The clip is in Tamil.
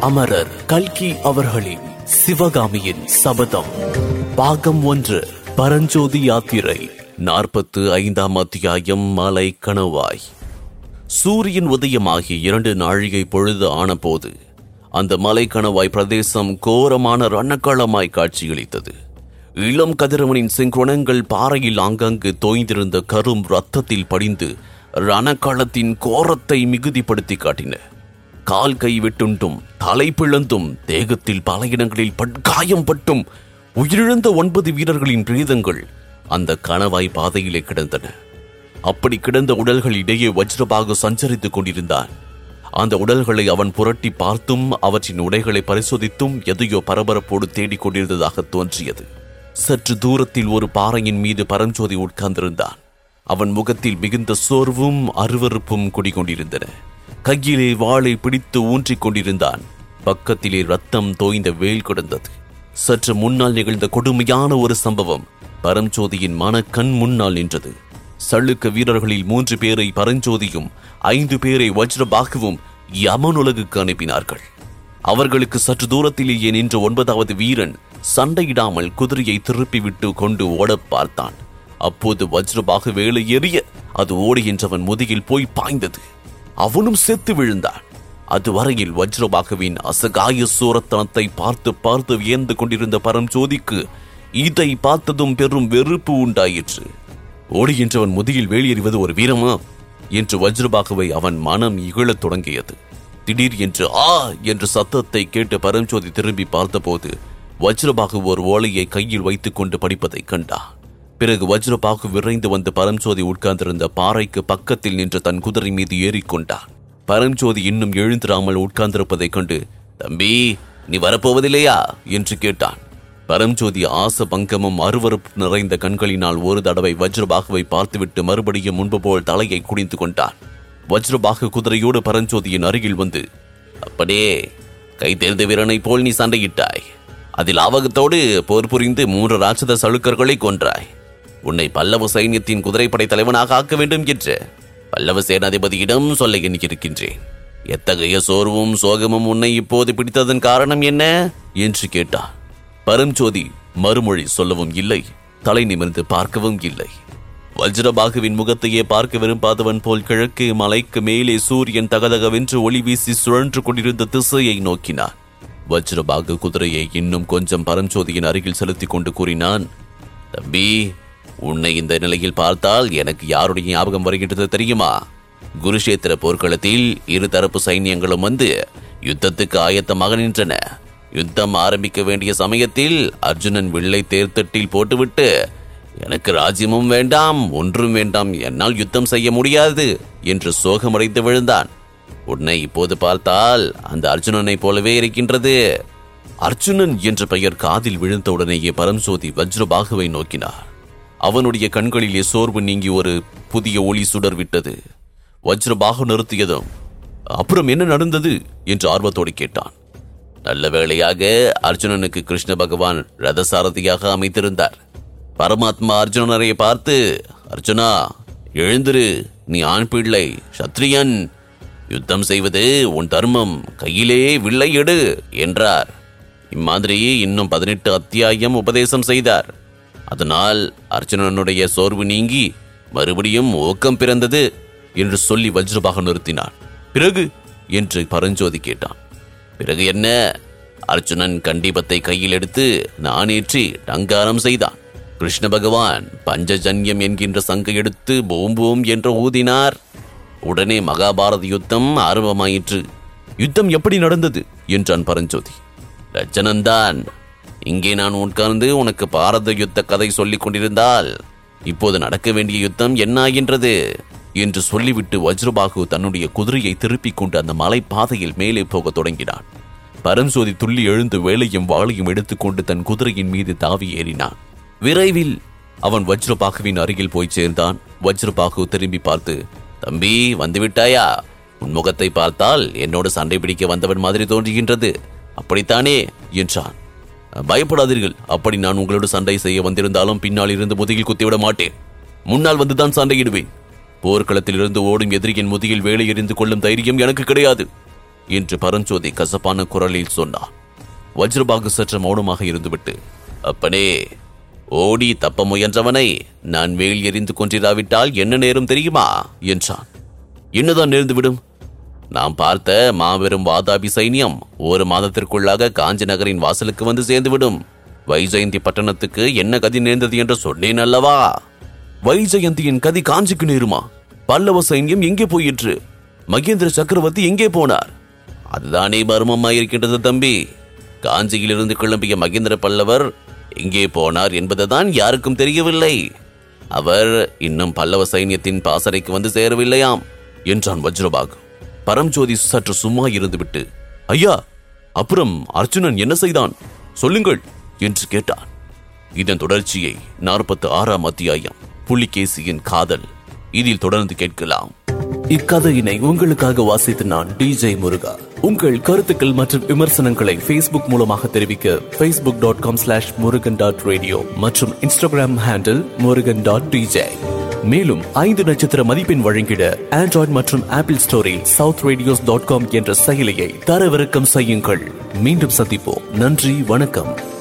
அமரர் கல்கி அவர்களின் சிவகாமியின் சபதம். பாகம் ஒன்று பரஞ்சோதி யாத்திரை நாற்பத்து ஐந்தாம் அத்தியாயம் மலை கணவாய். சூரியன் உதயமாகி இரண்டு நாழிகை பொழுது ஆனபோது அந்த மலை கணவாய் பிரதேசம் கோரமான ரணக்களமாய் காட்சியளித்தது. இளம் கதிரவனின் செங்குணங்கள் பாறையில் ஆங்காங்கு தோய்ந்திருந்த கரும் ரத்தத்தில் படிந்து ரணக்களத்தின் கோரத்தை மிகுதிப்படுத்தி காட்டின. கால் கை வெட்டுண்டும் தலை பிளந்தும் தேகத்தில் பல இடங்களில் பட்காயம் பட்டும் உயிரிழந்த ஒன்பது வீரர்களின் பிரேதங்கள் அந்த கணவாய் பாதையிலே கிடந்தன. அப்படி கிடந்த உடல்கள் இடையே வஜ்ரபாகு சஞ்சரித்துக் கொண்டிருந்தான். அந்த உடல்களை அவன் புரட்டி பார்த்தும் அவற்றின் உடைகளை பரிசோதித்தும் எதையோ பரபரப்போடு தேடிக் கொண்டிருந்ததாக தோன்றியது. சற்று தூரத்தில் ஒரு பாறையின் மீது பரஞ்சோதி உட்கார்ந்திருந்தான். அவன் முகத்தில் மிகுந்த சோர்வும் அருவருப்பும் குடிகொண்டிருந்தன. கையிலே வாளை பிடித்து ஊன்றிக் கொண்டிருந்தான். பக்கத்திலே ரத்தம் தோய்ந்த வேல் கிடந்தது. சற்று முன்னால் நிகழ்ந்த கொடுமையான ஒரு சம்பவம். பரஞ்சோதியின் மன கண் முன்னால் நின்றது. சள்ளுக்க வீரர்களில் மூன்று பேரை பரஞ்சோதியும் ஐந்து பேரை வஜ்ரபாகுவும் யமனுலகுக்கு அனுப்பினார்கள். அவர்களுக்கு சற்று தூரத்திலேயே நின்ற ஒன்பதாவது வீரன் சண்டையிடாமல் குதிரையை திருப்பிவிட்டு கொண்டு ஓடப் பார்த்தான். அப்போது வஜ்ரபாகு வேலை எறிய அது ஓடுகின்றவன் முதுகில் போய் பாய்ந்தது. அவனும் செத்து விழுந்தான். அதுவரையில் வஜ்ரபாகுவின் அசகாய சூரத்தனத்தை பார்த்து பார்த்து வியந்து கொண்டிருந்த பரஞ்சோதிக்கு இதை பார்த்ததும் பெரும் வெறுப்பு உண்டாயிற்று. ஓடுகின்றவன் முதுகில் வெளியேறிவது ஒரு வீரமா? என்று வஜ்ரபாகுவை அவன் மனம் இகழத் தொடங்கியது. திடீர் என்று ஆ என்ற சத்தத்தை கேட்டு பரஞ்சோதி திரும்பி பார்த்தபோது வஜ்ரபாகு ஒரு ஓலையை கையில் வைத்துக் கொண்டு படிப்பதை கண்டான். பிறகு வஜ்ரபாகு விரைந்து வந்து பரம்சோதி உட்கார்ந்திருந்த பாறைக்கு பக்கத்தில் நின்ற தன் குதிரை மீது ஏறிக்கொண்டான். பரம்சோதி இன்னும் எழுந்திராமல் உட்கார்ந்திருப்பதைக் கண்டு தம்பி நீ வரப்போவதில்லையா? என்று கேட்டான். பரம்ஜோதி ஆச பங்கமும் அருவருப்பு நிறைந்த கண்களினால் ஒரு தடவை வஜ்ரபாகுவை பார்த்துவிட்டு மறுபடியும் முன்பு போல் தலையை குடிந்து கொண்டான். வஜ்ரபாகு குதிரையோடு பரஞ்சோதியின் அருகில் வந்து அப்படியே கைதேர்ந்த வீரனைப் போல் நீ சண்டையிட்டாய். அதில் ஆவகத்தோடு போர் புரிந்து மூன்று ராட்சத சலுக்கர்களை கொன்றாய். உன்னை பல்லவ சைன்யத்தின் குதிரைப்படை தலைவனாக ஆக்க வேண்டும் என்று பல்லவ சேனாதிபதியிடம் சொல்ல எண்ணியிருக்கின்றேன். எத்தகைய சோர்வும் சோகமும் உன்னை இப்போது பிடித்ததன் காரணம் என்ன? என்று கேட்டார் பரஞ்சோதி மறுமொழி சொல்லவும் இல்லை தலை நிமிர்ந்து பார்க்கவும் இல்லை. வஜ்ரபாகுவின் முகத்தையே பார்க்க விரும்பாதவன் போல் கிழக்கு மலைக்கு மேலே சூரியன் தகதகவென்று ஒளி வீசி சுழன்று கொண்டிருந்த திசையை நோக்கினான். வஜ்ரபாகு குதிரையை இன்னும் கொஞ்சம் பரஞ்சோதியின் அருகில் செலுத்திக் கொண்டு கூறினான் தம்பி உன்னை இந்த நிலையில் பார்த்தால் எனக்கு யாருடைய ஞாபகம் வருகின்றது தெரியுமா? குருஷேத்திர போர்க்களத்தில் இரு தரப்பு சைன்யங்களும் வந்து யுத்தத்துக்கு ஆயத்தமாக நின்றன. யுத்தம் ஆரம்பிக்க வேண்டிய சமயத்தில் அர்ஜுனன் வில்லை தேர்தட்டில் போட்டுவிட்டு எனக்கு ராஜ்யமும் வேண்டாம் ஒன்றும் வேண்டாம் என்னால் யுத்தம் செய்ய முடியாது என்று சோகமடைந்து விழுந்தான். உன்னை இப்போது பார்த்தால் அந்த அர்ஜுனனைப் போலவே இருக்கின்றது. அர்ஜுனன் என்ற பெயர் காதில் விழுந்தவுடனேயே பரம்சோதி வஜ்ரபாகுவை நோக்கினார். அவனுடைய கண்களிலே சோர்வு நீங்கி ஒரு புதிய ஒளி சுடர் விட்டது வஜ்ரபாகு நிறுத்தியதும் அப்புறம் என்ன நடந்தது? என்று ஆர்வத்தோடு கேட்டான். நல்ல வேளையாக அர்ஜுனனுக்கு கிருஷ்ண பகவான் ரதசாரதியாக அமைத்திருந்தார். பரமாத்மா அர்ஜுனரை பார்த்து அர்ஜுனா எழுந்திரு நீ ஆண் பிள்ளை சத்ரியன் யுத்தம் செய்வது உன் தர்மம் கையிலே வில்லை எடு என்றார். இம்மாதிரி இன்னும் பதினெட்டு அத்தியாயம் உபதேசம் செய்தார். அதனால் அர்ஜுனனுடைய சோர்வு நீங்கி மறுபடியும் ஊக்கம் பிறந்தது என்று சொல்லி வஜ்ரபாக நிறுத்தினான். பிறகு? என்று பரஞ்சோதி கேட்டான். பிறகு என்ன? அர்ஜுனன் கண்டிபத்தை கையில் எடுத்து நானேற்றி டங்காரம் செய்தான். கிருஷ்ண பகவான் பஞ்சஜன்யம் என்கின்ற சங்கை எடுத்து பூம் பூம் என்று ஊதினார். உடனே மகாபாரத யுத்தம் ஆரம்பமாயிற்று. யுத்தம் எப்படி நடந்தது? என்றான் பரஞ்சோதி. ரஜனன்தான் இங்கே நான் உட்கார்ந்து உனக்கு பாரத யுத்த கதை சொல்லிக் கொண்டிருந்தால் இப்போது நடக்க வேண்டிய யுத்தம் என்ன ஆகின்றது? என்று சொல்லிவிட்டு வஜ்ரபாகு தன்னுடைய குதிரையை திருப்பிக் கொண்டு அந்த மலை பாதையில் மேலே போகத் தொடங்கினான். பரஞ்சோதி துள்ளி எழுந்து வேலையும் வாளையும் எடுத்துக்கொண்டு தன் குதிரையின் மீது தாவி ஏறினான். விரைவில் அவன் வஜ்ரபாகுவின் அருகில் போய் சேர்ந்தான். வஜ்ரபாகு திரும்பி பார்த்து தம்பி வந்துவிட்டாயா? உன் முகத்தை பார்த்தால் என்னோடு சண்டை பிடிக்க வந்தவன் மாதிரி தோன்றுகின்றது. அப்படித்தானே? என்றான். பயப்படாதீர்கள். அப்படி நான் உங்களோடு சண்டை செய்ய வந்திருந்தாலும் பின்னால் இருந்து முதுகில் குத்திவிட மாட்டேன். முன்னால் வந்துதான் சண்டையிடுவேன். போர்க்களத்திலிருந்து ஓடும் எதிரியின் முதுகில் வேலை எறிந்து கொள்ளும் தைரியம் எனக்கு கிடையாது என்று பரஞ்சோதி கசப்பான குரலில் சொன்னான். வஜ்ரபாகு சற்று மௌனமாக இருந்துவிட்டு அப்பனே ஓடி தப்ப முயன்றவனை நான் வேல் எறிந்து கொண்டிராவிட்டால் என்ன நேரம் தெரியுமா? என்றான். என்னதான் நேர்ந்துவிடும்? நாம் பார்த்த மாபெரும் வாதாபி சைனியம் ஒரு மாதத்திற்குள்ளாக காஞ்சி நகரின் வாசலுக்கு வந்து சேர்ந்துவிடும். வைஜெயந்தி பட்டணத்துக்கு என்ன கதி நேர்ந்தது என்று சொன்னேன் அல்லவா? வைஜெயந்தியின் கதி காஞ்சிக்கு நேருமா? பல்லவ சைன்யம் எங்கே போயிற்று? மகேந்திர சக்கரவர்த்தி எங்கே போனார்? அதுதானே மர்மமாயிருக்கின்றது தம்பி. காஞ்சியிலிருந்து கிளம்பிய மகேந்திர பல்லவர் எங்கே போனார் என்பதுதான் யாருக்கும் தெரியவில்லை. அவர் இன்னும் பல்லவ சைன்யத்தின் பாசறைக்கு வந்து சேரவில்லையாம் என்றான் வஜ்ரபாகு. பரம்ஜோதி சற்று சும்மா இருந்துவிட்டு ஐயா அப்புறம் அர்ஜுனன் என்ன செய்தான்? சொல்லுங்கள் என்று கேட்டான். இதன் தொடர்ச்சியை நாற்பத்தி ஆறாம் அத்தியாயம் புலிகேசியின் காதல் இதில் தொடர்ந்து கேட்கலாம். இக்கதையினை உங்களுக்காக வாசித்து நான் டிஜே முருகா. உங்கள் கருத்துக்கள் மற்றும் விமர்சனங்களை ஃபேஸ்புக் மூலமாக தெரிவிக்க Facebook dot com slash Murugan dot radio மற்றும் Instagram handle Murugan dot DJ மேலும் ஐந்து நட்சத்திர மதிப்பெண் வழங்கிட ஆண்ட்ராய்டு மற்றும் ஆப்பிள் ஸ்டோரில் சவுத் ரேடியோஸ் டாட் காம் என்ற செயலியை தரவிறக்கம் செய்யுங்கள். மீண்டும் சந்திப்போம். நன்றி வணக்கம்.